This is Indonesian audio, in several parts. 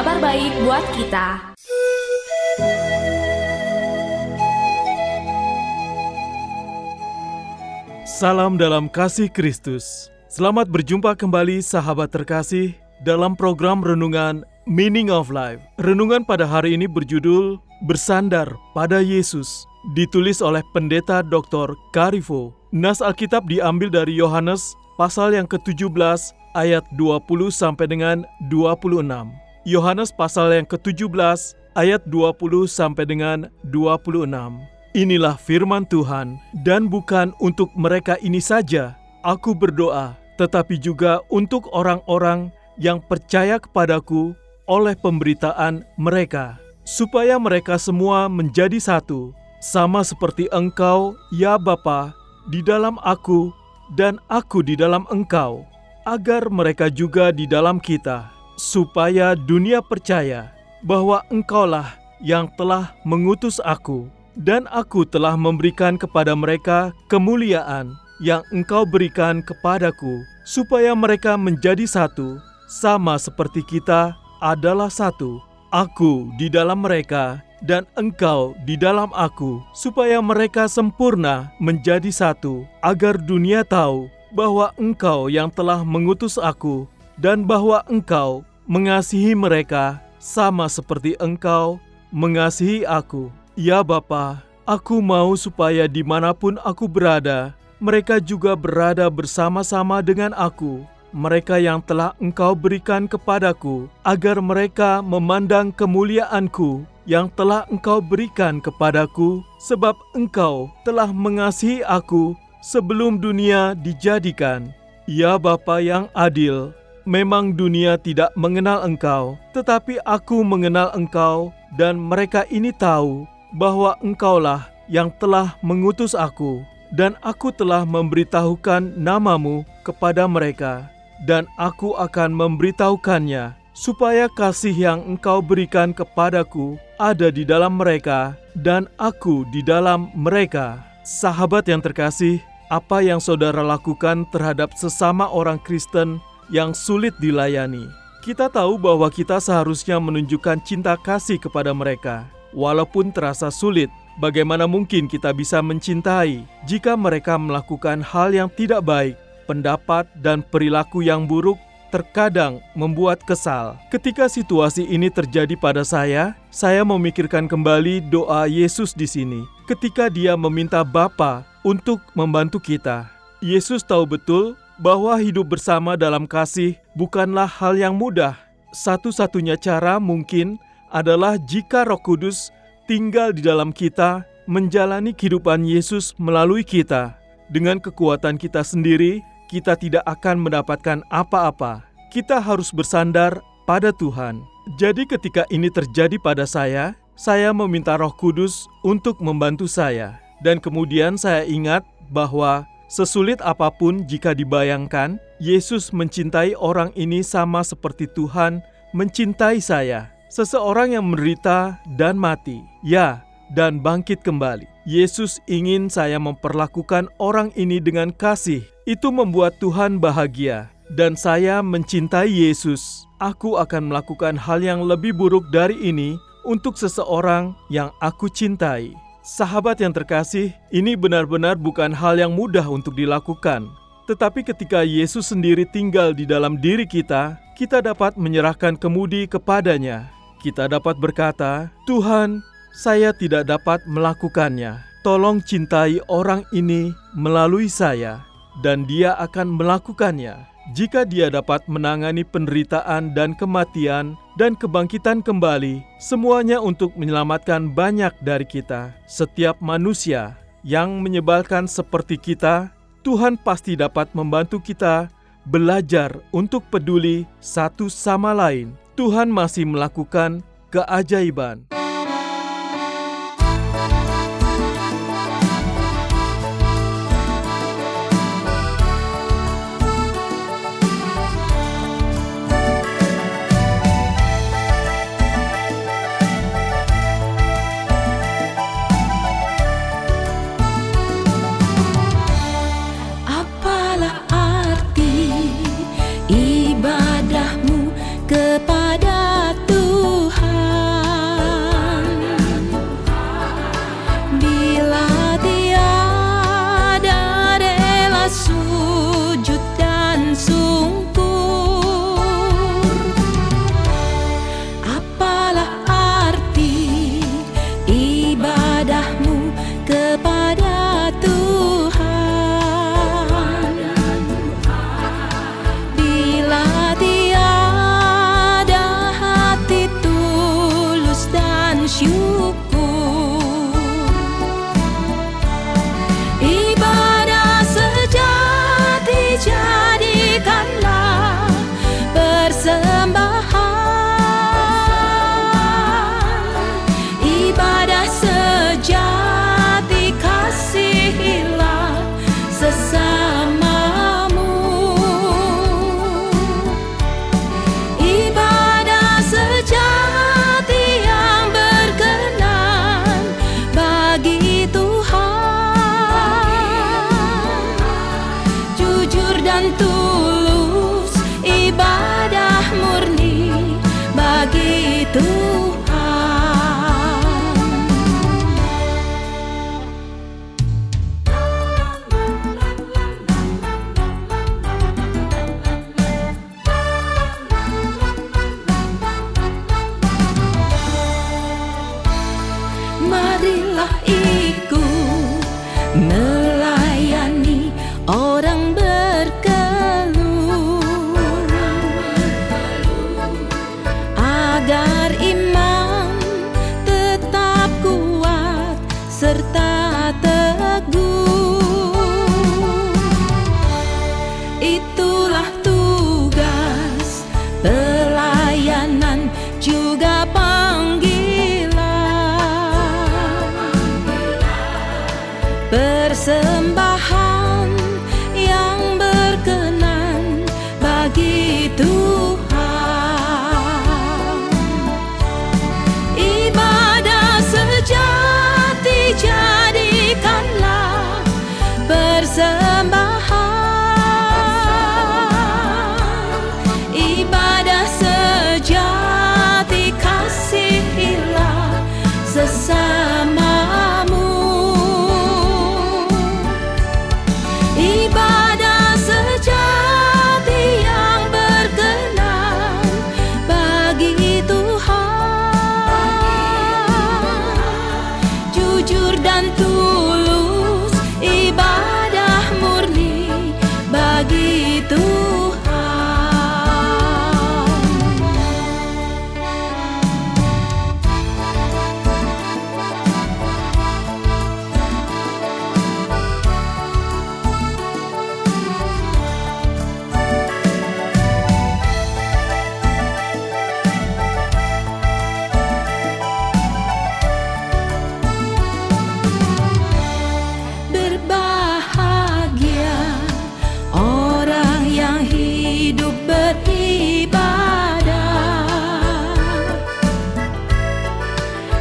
kabar baik buat kita Salam dalam kasih Kristus. Selamat berjumpa kembali sahabat terkasih dalam program renungan Meaning of Life. Renungan pada hari ini berjudul Bersandar pada Yesus. Ditulis oleh Pendeta Dr. Karifo. Nas Alkitab diambil dari Yohanes pasal yang ke-17 ayat 20 sampai dengan 26. Yohanes pasal yang ke-17 ayat 20 sampai dengan 26. Inilah firman Tuhan, dan bukan untuk mereka ini saja aku berdoa, tetapi juga untuk orang-orang yang percaya kepadaku oleh pemberitaan mereka, supaya mereka semua menjadi satu, sama seperti Engkau, ya Bapa, di dalam aku dan aku di dalam Engkau, agar mereka juga di dalam kita, supaya dunia percaya bahwa Engkaulah yang telah mengutus aku dan aku telah memberikan kepada mereka kemuliaan yang engkau berikan kepadaku, supaya mereka menjadi satu, sama seperti kita adalah satu. Aku di dalam mereka, dan engkau di dalam aku, supaya mereka sempurna menjadi satu, agar dunia tahu bahwa engkau yang telah mengutus aku, dan bahwa engkau mengasihi mereka sama seperti engkau mengasihi aku. Ya Bapa, aku mau supaya di mana pun aku berada, mereka juga berada bersama-sama dengan aku. Mereka yang telah engkau berikan kepadaku, agar mereka memandang kemuliaanku yang telah engkau berikan kepadaku, sebab engkau telah mengasihi aku sebelum dunia dijadikan. Ya Bapa yang adil, memang dunia tidak mengenal engkau, tetapi aku mengenal engkau, dan mereka ini tahu bahwa engkaulah yang telah mengutus aku, dan aku telah memberitahukan namamu kepada mereka, dan aku akan memberitahukannya, supaya kasih yang engkau berikan kepadaku ada di dalam mereka, dan aku di dalam mereka. Sahabat yang terkasih, apa yang saudara lakukan terhadap sesama orang Kristen yang sulit dilayani? Kita tahu bahwa kita seharusnya menunjukkan cinta kasih kepada mereka. Walaupun terasa sulit, bagaimana mungkin kita bisa mencintai jika mereka melakukan hal yang tidak baik, pendapat dan perilaku yang buruk terkadang membuat kesal. Ketika situasi ini terjadi pada saya, saya memikirkan kembali doa Yesus di sini. Ketika dia meminta Bapa untuk membantu kita. Yesus tahu betul bahwa hidup bersama dalam kasih bukanlah hal yang mudah. Satu-satunya cara mungkin adalah jika Roh Kudus tinggal di dalam kita, menjalani kehidupan Yesus melalui kita. Dengan kekuatan kita sendiri, kita tidak akan mendapatkan apa-apa. Kita harus bersandar pada Tuhan. Jadi, ketika ini terjadi pada saya, saya meminta Roh Kudus untuk membantu saya, dan kemudian saya ingat bahwa sesulit apa pun jika dibayangkan, Yesus mencintai orang ini sama seperti Tuhan mencintai saya seseorang yang menderita dan mati, ya, dan bangkit kembali. Yesus ingin saya memperlakukan orang ini dengan kasih. Itu membuat Tuhan bahagia, dan saya mencintai Yesus. Aku akan melakukan hal yang lebih buruk dari ini untuk seseorang yang aku cintai. Sahabat yang terkasih, ini benar-benar bukan hal yang mudah untuk dilakukan. Tetapi ketika Yesus sendiri tinggal di dalam diri kita, kita dapat menyerahkan kemudi kepadanya kita dapat berkata, "Tuhan, saya tidak dapat melakukannya. Tolong cintai orang ini melalui saya, dan dia akan melakukannya." Jika dia dapat menangani penderitaan dan kematian dan kebangkitan kembali, semuanya untuk menyelamatkan banyak dari kita. Setiap manusia yang menyebalkan seperti kita, Tuhan pasti dapat membantu kita belajar untuk peduli satu sama lain. Tuhan masih melakukan keajaiban.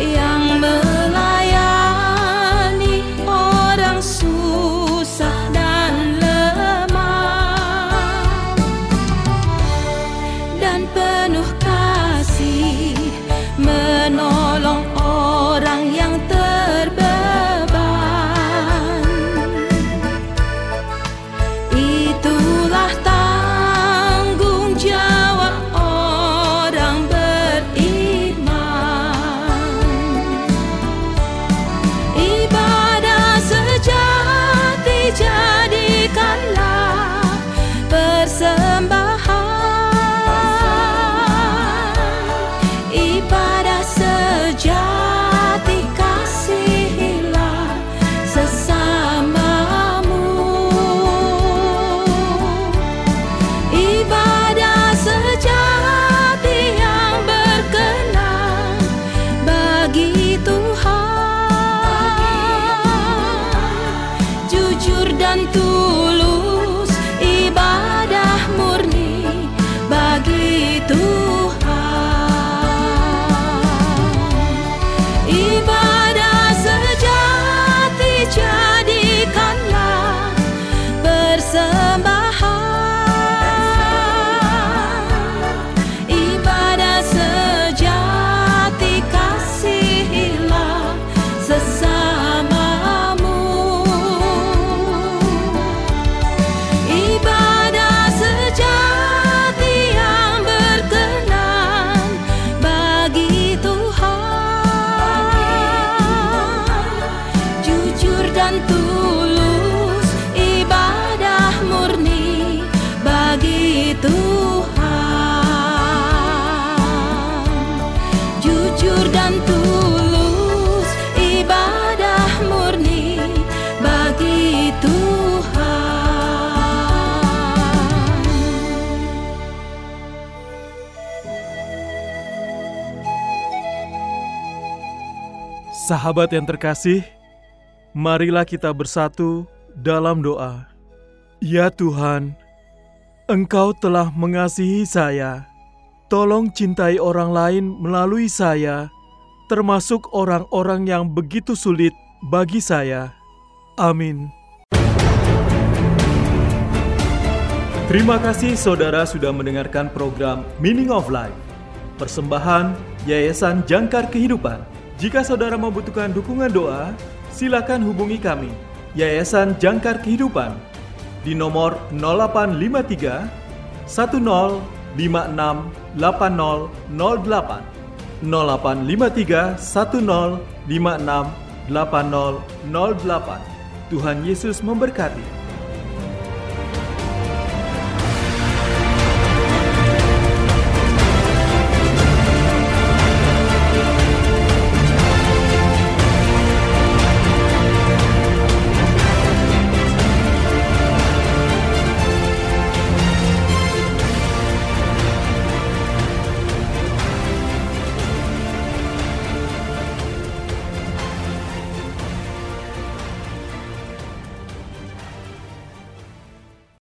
young Sahabat yang terkasih, marilah kita bersatu dalam doa. Ya Tuhan, Engkau telah mengasihi saya. Tolong cintai orang lain melalui saya, termasuk orang-orang yang begitu sulit bagi saya. Amin. Terima kasih saudara sudah mendengarkan program Meaning of Life. Persembahan Yayasan Jangkar Kehidupan. Jika saudara membutuhkan dukungan doa, silakan hubungi kami. Yayasan Jangkar Kehidupan di nomor 0853 1056 8008 0853 1056 8008 Tuhan Yesus memberkati.